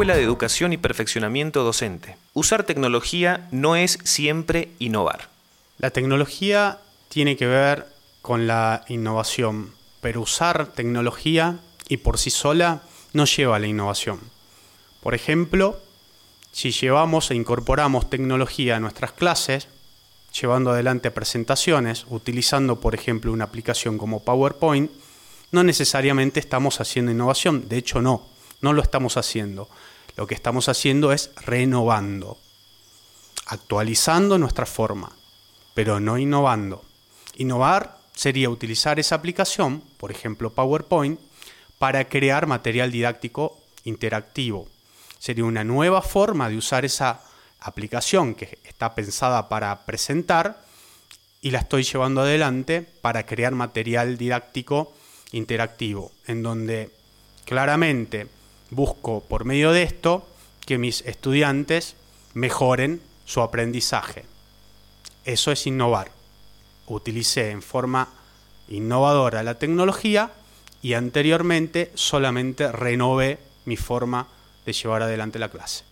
Escuela de Educación y Perfeccionamiento Docente. Usar tecnología no es siempre innovar. La tecnología tiene que ver con la innovación, pero usar tecnología y por sí sola no lleva a la innovación. Por ejemplo, si llevamos e incorporamos tecnología a nuestras clases, llevando adelante presentaciones, utilizando por ejemplo una aplicación como PowerPoint, no necesariamente estamos haciendo innovación, de hecho no, no lo estamos haciendo. Lo que estamos haciendo es renovando, actualizando nuestra forma, pero no innovando. Innovar sería utilizar esa aplicación, por ejemplo PowerPoint, para crear material didáctico interactivo. Sería una nueva forma de usar esa aplicación que está pensada para presentar y la estoy llevando adelante para crear material didáctico interactivo, en donde claramente busco por medio de esto que mis estudiantes mejoren su aprendizaje. Eso es innovar. Utilicé en forma innovadora la tecnología y anteriormente solamente renové mi forma de llevar adelante la clase.